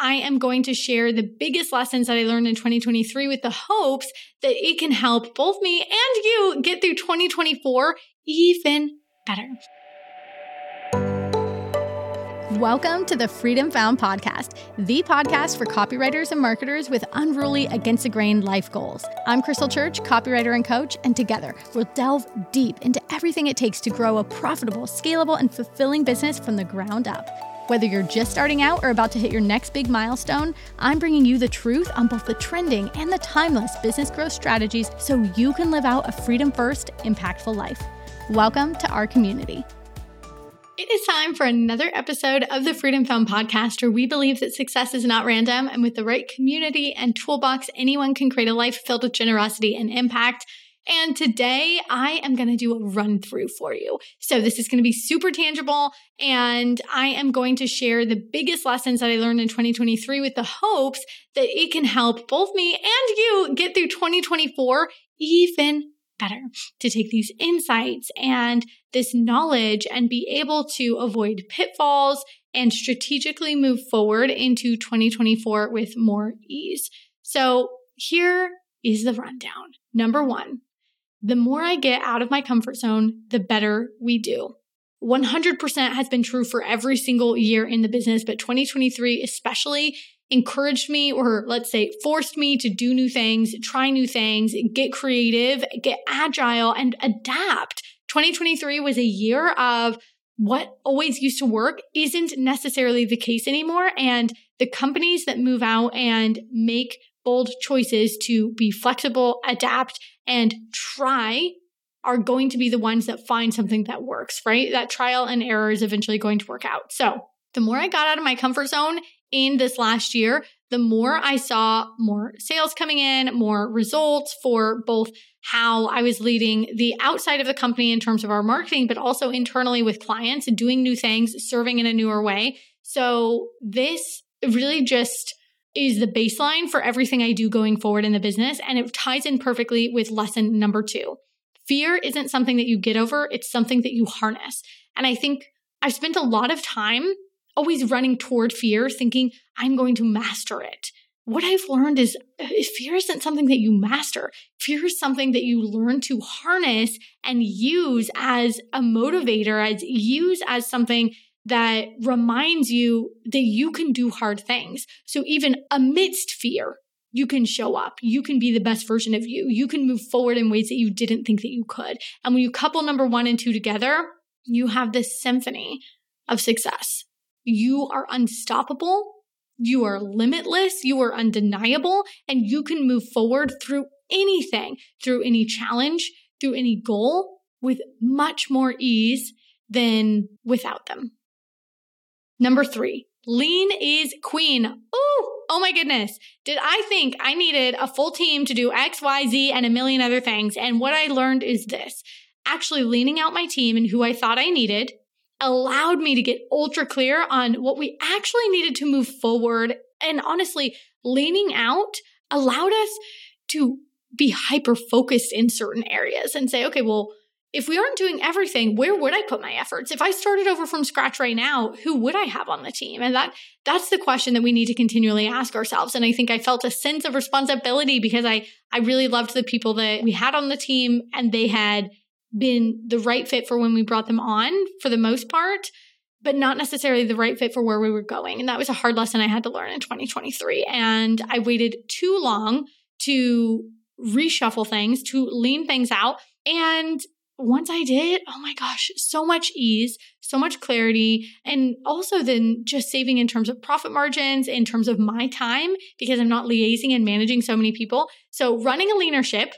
I am going to share the biggest lessons that I learned in 2023 with the hopes that it can help both me and you get through 2024 even better. Welcome to the Freedom Found podcast, the podcast for copywriters and marketers with unruly, against the grain life goals. I'm Krystle Church, copywriter and coach, and together we'll delve deep into everything it takes to grow a profitable, scalable, and fulfilling business from the ground up. Whether you're just starting out or about to hit your next big milestone, I'm bringing you the truth on both the trending and the timeless business growth strategies so you can live out a freedom first, impactful life. Welcome to our community. It is time for another episode of the Freedom Found podcast, where we believe that success is not random, and with the right community and toolbox, anyone can create a life filled with generosity and impact. And today I am going to do a run through for you. So this is going to be super tangible and I am going to share the biggest lessons that I learned in 2023 with the hopes that it can help both me and you get through 2024 even better to take these insights and this knowledge and be able to avoid pitfalls and strategically move forward into 2024 with more ease. So here is the rundown. Number one, the more I get out of my comfort zone, the better we do. 100% has been true for every single year in the business, but 2023 especially encouraged me, or let's say forced me to do new things, try new things, get creative, get agile, and adapt. 2023 was a year of what always used to work isn't necessarily the case anymore. And the companies that move out and make bold choices to be flexible, adapt, and try are going to be the ones that find something that works, right? That trial and error is eventually going to work out. So, the more I got out of my comfort zone in this last year, the more I saw more sales coming in, more results for both how I was leading the outside of the company in terms of our marketing, but also internally with clients and doing new things, serving in a newer way. So, this really just is the baseline for everything I do going forward in the business. And it ties in perfectly with lesson number two. Fear isn't something that you get over, it's something that you harness. And I think I've spent a lot of time always running toward fear, thinking I'm going to master it. What I've learned is uh, fear isn't something that you master. Fear is something that you learn to harness and use as a motivator, as use as something that reminds you that you can do hard things. So even amidst fear, you can show up. You can be the best version of you. You can move forward in ways that you didn't think that you could. And when you couple number one and two together, you have this symphony of success. You are unstoppable. You are limitless. You are undeniable. And you can move forward through anything, through any challenge, through any goal with much more ease than without them. Number three, lean is queen. Ooh, oh my goodness. Did I think I needed a full team to do X, Y, Z, and a million other things? And what I learned is this actually leaning out my team and who I thought I needed allowed me to get ultra clear on what we actually needed to move forward. And honestly, leaning out allowed us to be hyper focused in certain areas and say, okay, well, if we aren't doing everything, where would I put my efforts? If I started over from scratch right now, who would I have on the team? And that that's the question that we need to continually ask ourselves. And I think I felt a sense of responsibility because I I really loved the people that we had on the team and they had been the right fit for when we brought them on for the most part, but not necessarily the right fit for where we were going. And that was a hard lesson I had to learn in 2023. And I waited too long to reshuffle things, to lean things out. And once I did, oh my gosh, so much ease, so much clarity, and also then just saving in terms of profit margins, in terms of my time, because I'm not liaising and managing so many people. So, running a leaner ship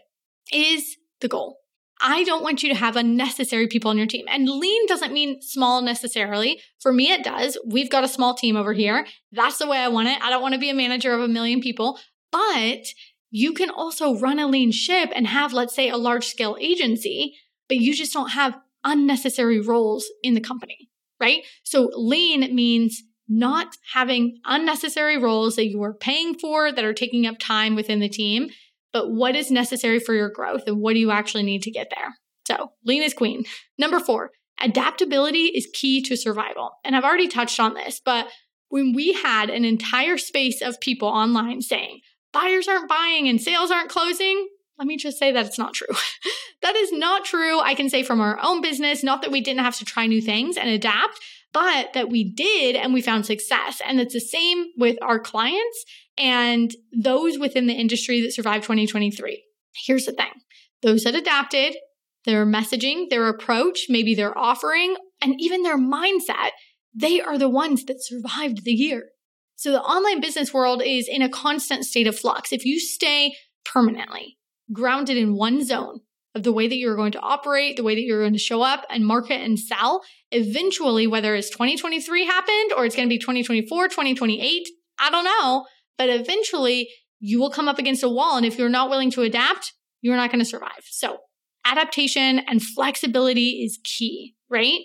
is the goal. I don't want you to have unnecessary people on your team. And lean doesn't mean small necessarily. For me, it does. We've got a small team over here. That's the way I want it. I don't want to be a manager of a million people, but you can also run a lean ship and have, let's say, a large scale agency but you just don't have unnecessary roles in the company, right? So lean means not having unnecessary roles that you are paying for that are taking up time within the team, but what is necessary for your growth and what do you actually need to get there? So, lean is queen. Number four, adaptability is key to survival. And I've already touched on this, but when we had an entire space of people online saying buyers aren't buying and sales aren't closing, let me just say that it's not true. that is not true. I can say from our own business, not that we didn't have to try new things and adapt, but that we did and we found success. And it's the same with our clients and those within the industry that survived 2023. Here's the thing those that adapted, their messaging, their approach, maybe their offering, and even their mindset, they are the ones that survived the year. So the online business world is in a constant state of flux. If you stay permanently grounded in one zone of the way that you're going to operate, the way that you're going to show up and market and sell, eventually, whether it's 2023 happened or it's going to be 2024, 2028, I don't know, but eventually you will come up against a wall. And if you're not willing to adapt, you're not going to survive. So adaptation and flexibility is key, right?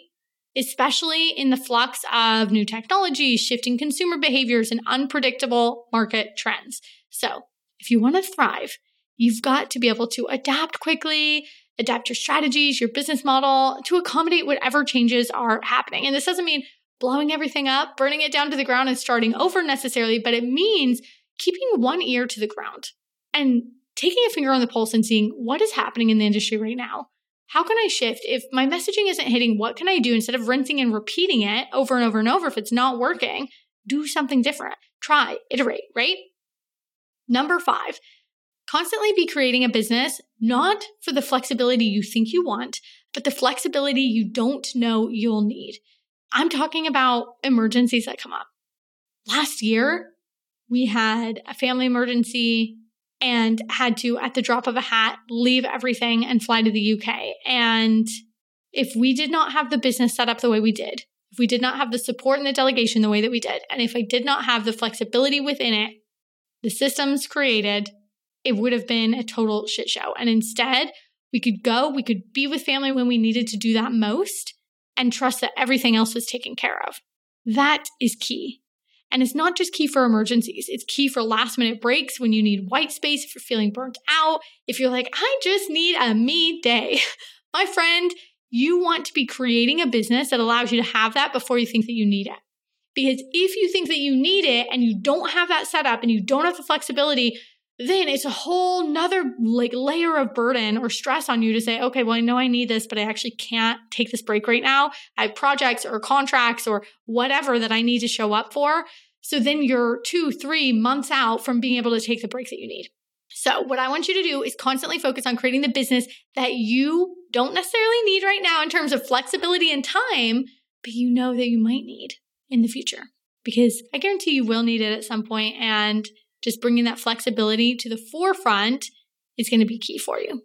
Especially in the flux of new technology, shifting consumer behaviors, and unpredictable market trends. So if you want to thrive, you've got to be able to adapt quickly, adapt your strategies, your business model to accommodate whatever changes are happening. And this doesn't mean blowing everything up, burning it down to the ground, and starting over necessarily, but it means keeping one ear to the ground and taking a finger on the pulse and seeing what is happening in the industry right now. How can I shift? If my messaging isn't hitting, what can I do instead of rinsing and repeating it over and over and over? If it's not working, do something different. Try, iterate, right? Number five, constantly be creating a business not for the flexibility you think you want, but the flexibility you don't know you'll need. I'm talking about emergencies that come up. Last year, we had a family emergency and had to, at the drop of a hat, leave everything and fly to the UK. And if we did not have the business set up the way we did, if we did not have the support and the delegation the way that we did, and if I did not have the flexibility within it, the systems created, it would have been a total shit show. And instead, we could go, we could be with family when we needed to do that most and trust that everything else was taken care of. That is key. And it's not just key for emergencies, it's key for last minute breaks when you need white space, if you're feeling burnt out, if you're like, I just need a me day. My friend, you want to be creating a business that allows you to have that before you think that you need it. Because if you think that you need it and you don't have that set up and you don't have the flexibility, then it's a whole nother like layer of burden or stress on you to say, okay, well, I know I need this, but I actually can't take this break right now. I have projects or contracts or whatever that I need to show up for. So then you're two, three months out from being able to take the break that you need. So, what I want you to do is constantly focus on creating the business that you don't necessarily need right now in terms of flexibility and time, but you know that you might need in the future. Because I guarantee you will need it at some point, and just bringing that flexibility to the forefront is going to be key for you.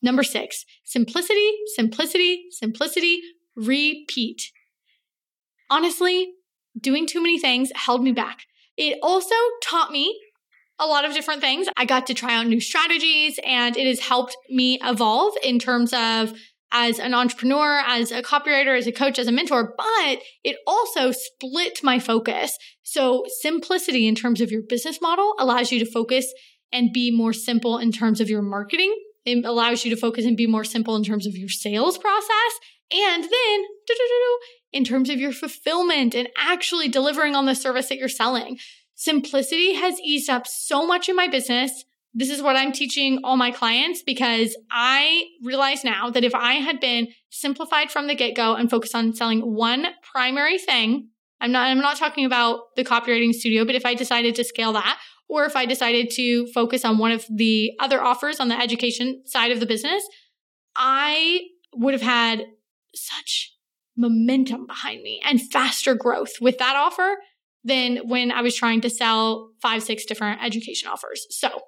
Number six, simplicity, simplicity, simplicity, repeat. Honestly, doing too many things held me back. It also taught me a lot of different things. I got to try out new strategies and it has helped me evolve in terms of as an entrepreneur, as a copywriter, as a coach, as a mentor, but it also split my focus. So, simplicity in terms of your business model allows you to focus and be more simple in terms of your marketing. It allows you to focus and be more simple in terms of your sales process. And then, in terms of your fulfillment and actually delivering on the service that you're selling. Simplicity has eased up so much in my business this is what I'm teaching all my clients because I realize now that if I had been simplified from the get-go and focused on selling one primary thing, I'm not I'm not talking about the copywriting studio, but if I decided to scale that or if I decided to focus on one of the other offers on the education side of the business, I would have had such momentum behind me and faster growth with that offer than when I was trying to sell five, six different education offers. So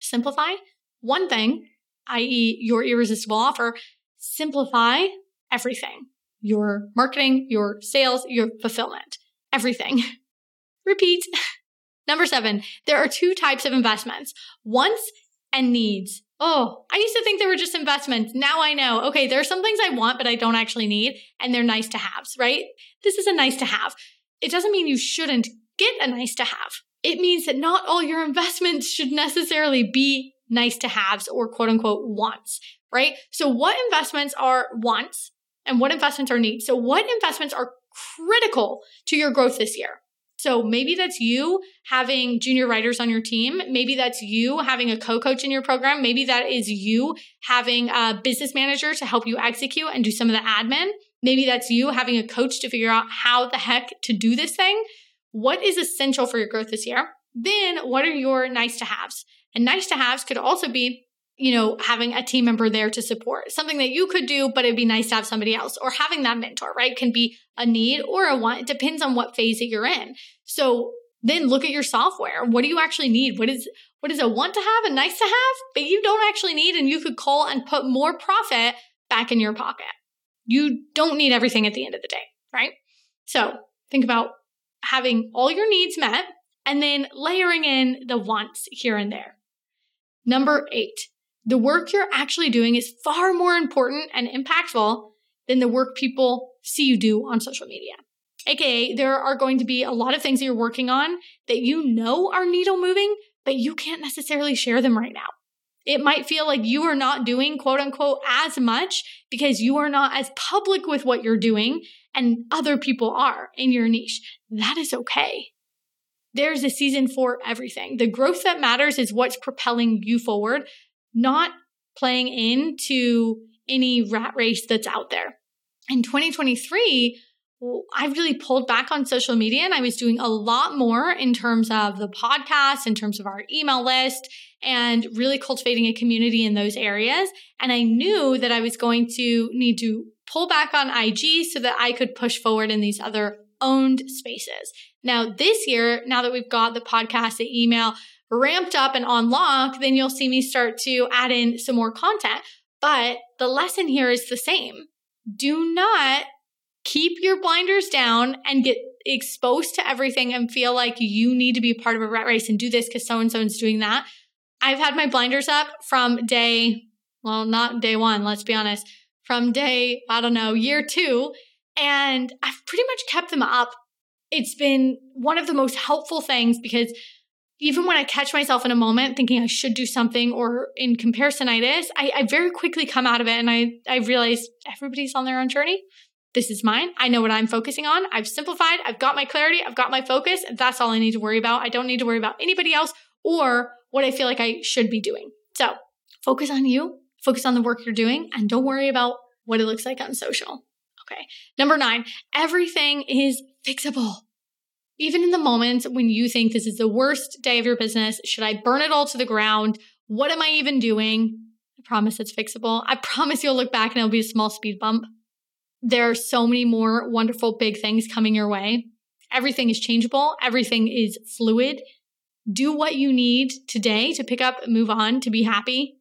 simplify one thing, i.e., your irresistible offer, simplify everything your marketing, your sales, your fulfillment, everything. Repeat. Number seven, there are two types of investments wants and needs. Oh, I used to think they were just investments. Now I know. Okay, there are some things I want, but I don't actually need, and they're nice to haves, right? This is a nice to have. It doesn't mean you shouldn't get a nice to have it means that not all your investments should necessarily be nice to haves or quote unquote wants, right? So, what investments are wants and what investments are needs? So, what investments are critical to your growth this year? So maybe that's you having junior writers on your team. Maybe that's you having a co coach in your program. Maybe that is you having a business manager to help you execute and do some of the admin. Maybe that's you having a coach to figure out how the heck to do this thing. What is essential for your growth this year? Then what are your nice to haves? And nice to haves could also be you know, having a team member there to support something that you could do, but it'd be nice to have somebody else or having that mentor, right? Can be a need or a want. It depends on what phase that you're in. So then look at your software. What do you actually need? What is, what is a want to have and nice to have, but you don't actually need and you could call and put more profit back in your pocket. You don't need everything at the end of the day, right? So think about having all your needs met and then layering in the wants here and there. Number eight, the work you're actually doing is far more important and impactful than the work people see you do on social media. AKA, there are going to be a lot of things that you're working on that you know are needle moving, but you can't necessarily share them right now. It might feel like you are not doing quote unquote as much because you are not as public with what you're doing and other people are in your niche. That is okay. There's a season for everything. The growth that matters is what's propelling you forward, not playing into any rat race that's out there. In 2023, I really pulled back on social media and I was doing a lot more in terms of the podcast, in terms of our email list, and really cultivating a community in those areas. And I knew that I was going to need to pull back on IG so that I could push forward in these other owned spaces. Now, this year, now that we've got the podcast, the email, ramped up and on lock, then you'll see me start to add in some more content. But the lesson here is the same. Do not keep your blinders down and get exposed to everything and feel like you need to be part of a rat race and do this because so and so is doing that. I've had my blinders up from day, well, not day one, let's be honest, from day, I don't know, year two. And I've pretty much kept them up. It's been one of the most helpful things because even when I catch myself in a moment thinking I should do something or in comparisonitis, I, I very quickly come out of it and I, I realize everybody's on their own journey. This is mine. I know what I'm focusing on. I've simplified. I've got my clarity. I've got my focus. That's all I need to worry about. I don't need to worry about anybody else or what I feel like I should be doing. So focus on you, focus on the work you're doing, and don't worry about what it looks like on social. Okay. Number nine, everything is fixable. Even in the moments when you think this is the worst day of your business, should I burn it all to the ground? What am I even doing? I promise it's fixable. I promise you'll look back and it'll be a small speed bump. There are so many more wonderful big things coming your way. Everything is changeable, everything is fluid. Do what you need today to pick up, move on, to be happy.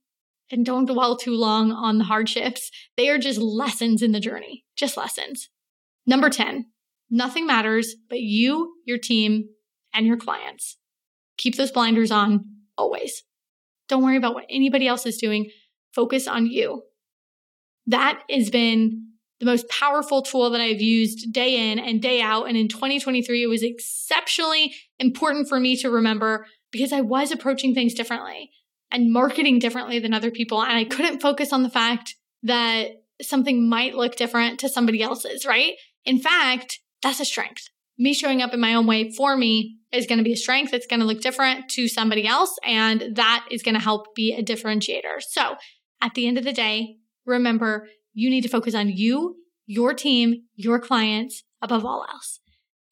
And don't dwell too long on the hardships. They are just lessons in the journey, just lessons. Number 10, Nothing matters but you, your team, and your clients. Keep those blinders on always. Don't worry about what anybody else is doing. Focus on you. That has been the most powerful tool that I've used day in and day out. And in 2023, it was exceptionally important for me to remember because I was approaching things differently and marketing differently than other people. And I couldn't focus on the fact that something might look different to somebody else's, right? In fact, that's a strength. Me showing up in my own way for me is going to be a strength. It's going to look different to somebody else, and that is going to help be a differentiator. So at the end of the day, remember you need to focus on you, your team, your clients above all else.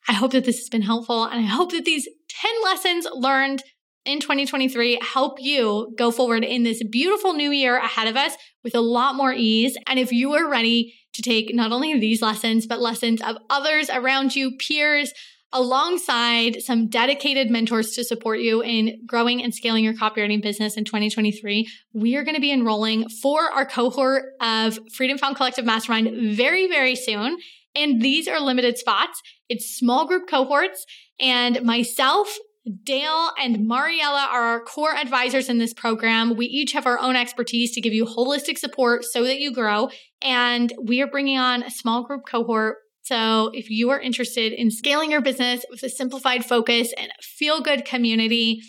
I hope that this has been helpful, and I hope that these 10 lessons learned in 2023 help you go forward in this beautiful new year ahead of us with a lot more ease. And if you are ready to take not only these lessons, but lessons of others around you, peers, alongside some dedicated mentors to support you in growing and scaling your copywriting business in 2023. We are going to be enrolling for our cohort of Freedom Found Collective Mastermind very, very soon. And these are limited spots. It's small group cohorts, and myself Dale and Mariella are our core advisors in this program. We each have our own expertise to give you holistic support so that you grow. And we are bringing on a small group cohort. So if you are interested in scaling your business with a simplified focus and feel good community,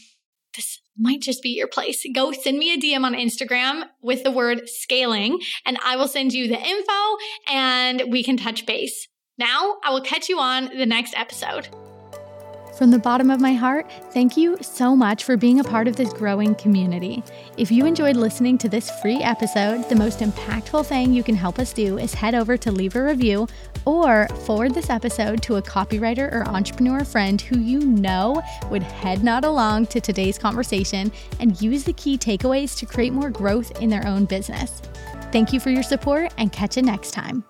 this might just be your place. Go send me a DM on Instagram with the word scaling, and I will send you the info and we can touch base. Now, I will catch you on the next episode. From the bottom of my heart, thank you so much for being a part of this growing community. If you enjoyed listening to this free episode, the most impactful thing you can help us do is head over to leave a review or forward this episode to a copywriter or entrepreneur friend who you know would head nod along to today's conversation and use the key takeaways to create more growth in their own business. Thank you for your support and catch you next time.